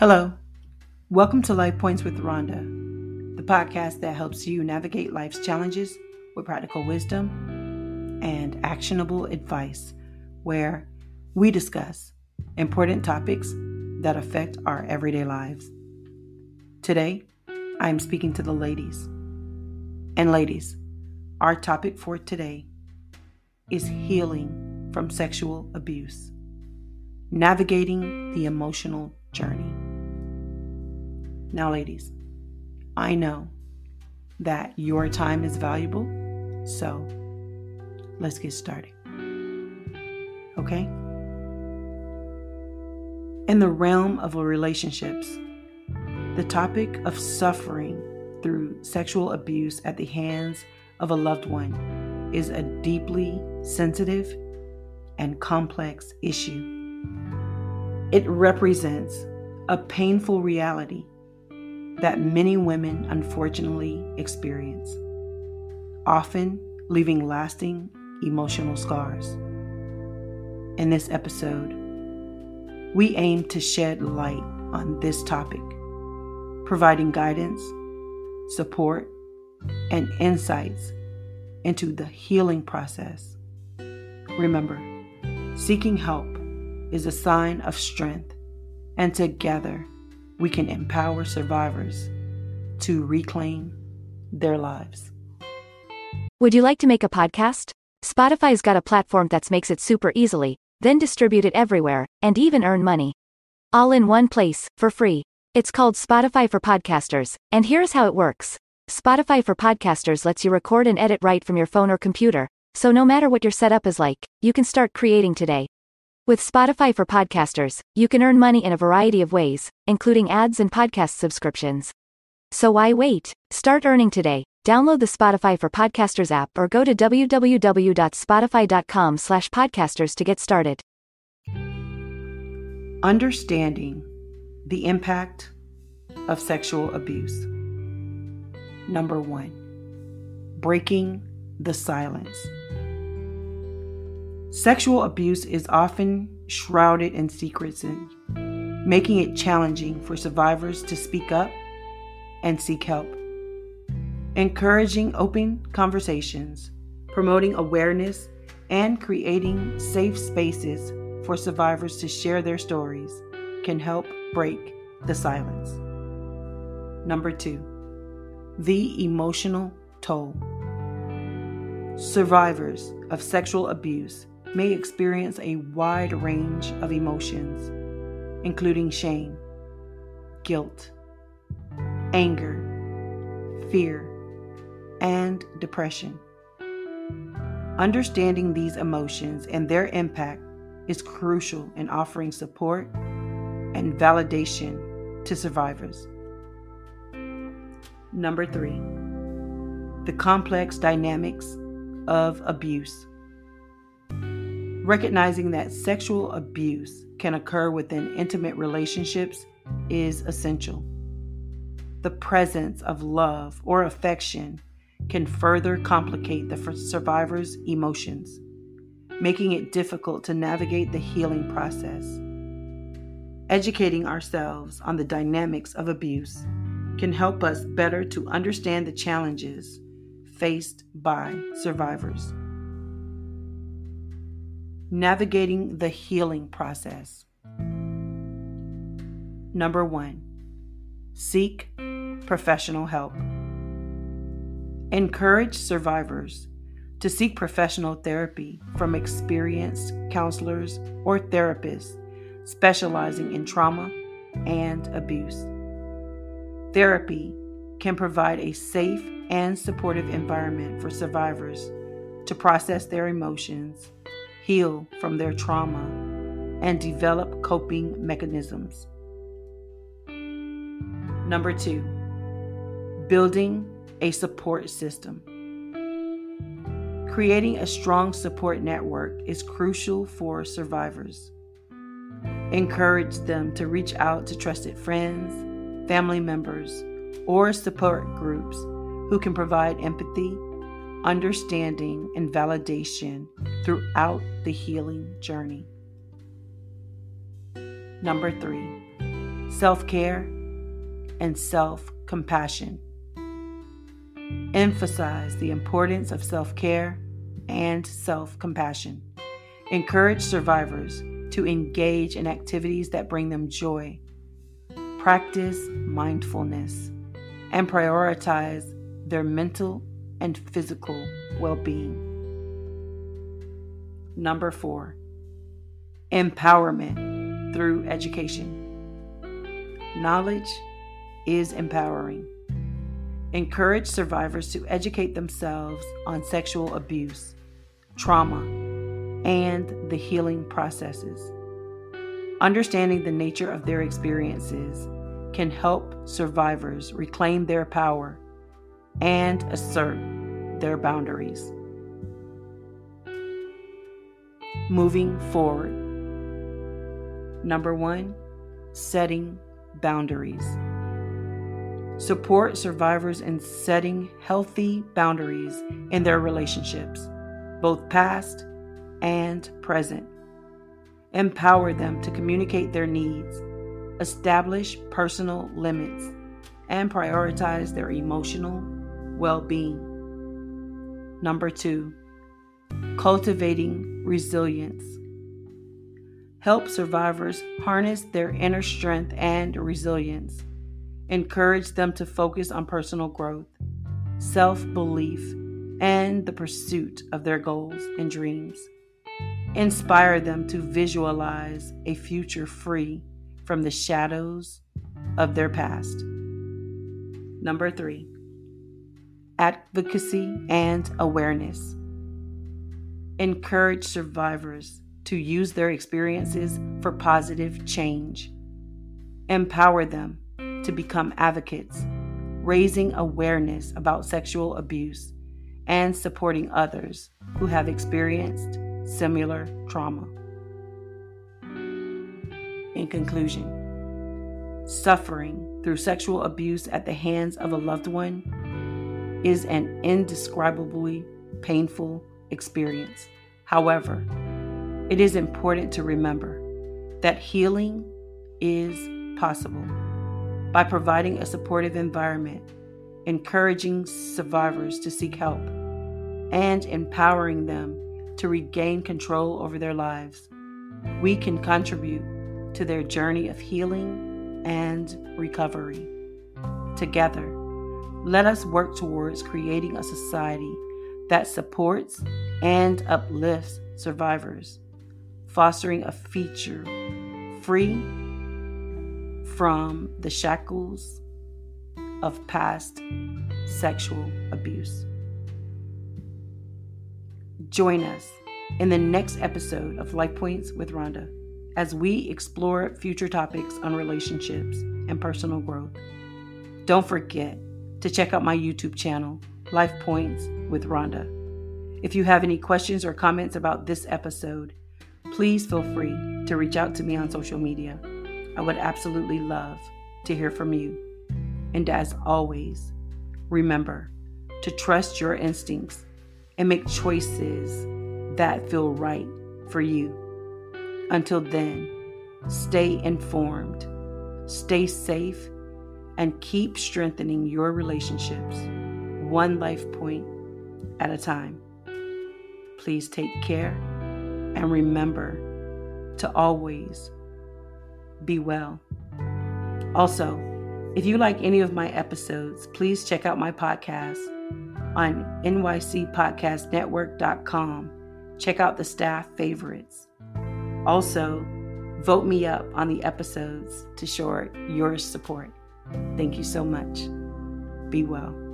Hello. Welcome to Life Points with Ronda, the podcast that helps you navigate life's challenges with practical wisdom and actionable advice, where we discuss important topics that affect our everyday lives. Today, I am speaking to the ladies. And, ladies, our topic for today is healing from sexual abuse, navigating the emotional journey. Now, ladies, I know that your time is valuable, so let's get started. Okay? In the realm of relationships, the topic of suffering through sexual abuse at the hands of a loved one is a deeply sensitive and complex issue. It represents a painful reality that many women unfortunately experience, often leaving lasting emotional scars. In this episode, we aim to shed light on this topic, providing guidance, support, and insights into the healing process. Remember, seeking help is a sign of strength, and together we can empower survivors to reclaim their lives. Would you like to make a podcast? Spotify's got a platform that makes it super easily, then distribute it everywhere, and even earn money. All in one place, for free. It's called Spotify for Podcasters, and here's how it works Spotify for Podcasters lets you record and edit right from your phone or computer, so no matter what your setup is like, you can start creating today. With Spotify for Podcasters, you can earn money in a variety of ways, including ads and podcast subscriptions. So why wait? Start earning today. Download the Spotify for Podcasters app or go to www.spotify.com/podcasters to get started. Understanding the impact of sexual abuse. Number 1. Breaking the silence. Sexual abuse is often shrouded in secrecy, making it challenging for survivors to speak up and seek help. Encouraging open conversations, promoting awareness, and creating safe spaces for survivors to share their stories can help break the silence. Number two, the emotional toll. Survivors of sexual abuse may experience a wide range of emotions, including shame, guilt, anger, fear, and depression. Understanding these emotions and their impact is crucial in offering support and validation to survivors. Number three, the complex dynamics of abuse. Recognizing that sexual abuse can occur within intimate relationships is essential. The presence of love or affection can further complicate the survivor's emotions, making it difficult to navigate the healing process. Educating ourselves on the dynamics of abuse can help us better to understand the challenges faced by survivors navigating the healing process. Number one, seek professional help. Encourage survivors to seek professional therapy from experienced counselors or therapists specializing in trauma and abuse. Therapy can provide a safe and supportive environment for survivors to process their emotions heal from their trauma, and develop coping mechanisms. Number two, building a support system. Creating a strong support network is crucial for survivors. Encourage them to reach out to trusted friends, family members, or support groups who can provide empathy understanding, and validation throughout the healing journey. Number three, self care, and self compassion. Emphasize the importance of self care and self compassion. Encourage survivors to engage in activities that bring them joy. Practice mindfulness and prioritize their mental and physical well being. Number four, empowerment through education. Knowledge is empowering. Encourage survivors to educate themselves on sexual abuse, trauma, and the healing processes. Understanding the nature of their experiences can help survivors reclaim their power and assert their boundaries. Moving forward. Number one, setting boundaries. Support survivors in setting healthy boundaries in their relationships, both past and present. Empower them to communicate their needs, establish personal limits, and prioritize their emotional well being. Number two, cultivating resilience. Help survivors harness their inner strength and resilience. Encourage them to focus on personal growth, self belief, and the pursuit of their goals and dreams. Inspire them to visualize a future free from the shadows of their past. Number three, advocacy and awareness. Encourage survivors to use their experiences for positive change. Empower them to become advocates, raising awareness about sexual abuse and supporting others who have experienced similar trauma. In conclusion, suffering through sexual abuse at the hands of a loved one is an indescribably painful experience. However, it is important to remember that healing is possible by providing a supportive environment, encouraging survivors to seek help, and empowering them to regain control over their lives. We can contribute to their journey of healing and recovery. Together, let us work towards creating a society that supports and uplifts survivors, fostering a future free from the shackles of past sexual abuse. Join us in the next episode of Life Points with Ronda as we explore future topics on relationships and personal growth. Don't forget to check out my YouTube channel, Life Points with Ronda. If you have any questions or comments about this episode, please feel free to reach out to me on social media. I would absolutely love to hear from you. And as always, remember to trust your instincts and make choices that feel right for you. Until then, stay informed, stay safe, and keep strengthening your relationships one life point at a time. Please take care and remember to always be well. Also, if you like any of my episodes, please check out my podcast on nycpodcastnetwork.com. Check out the staff favorites. Also, vote me up on the episodes to show your support. Thank you so much. Be well.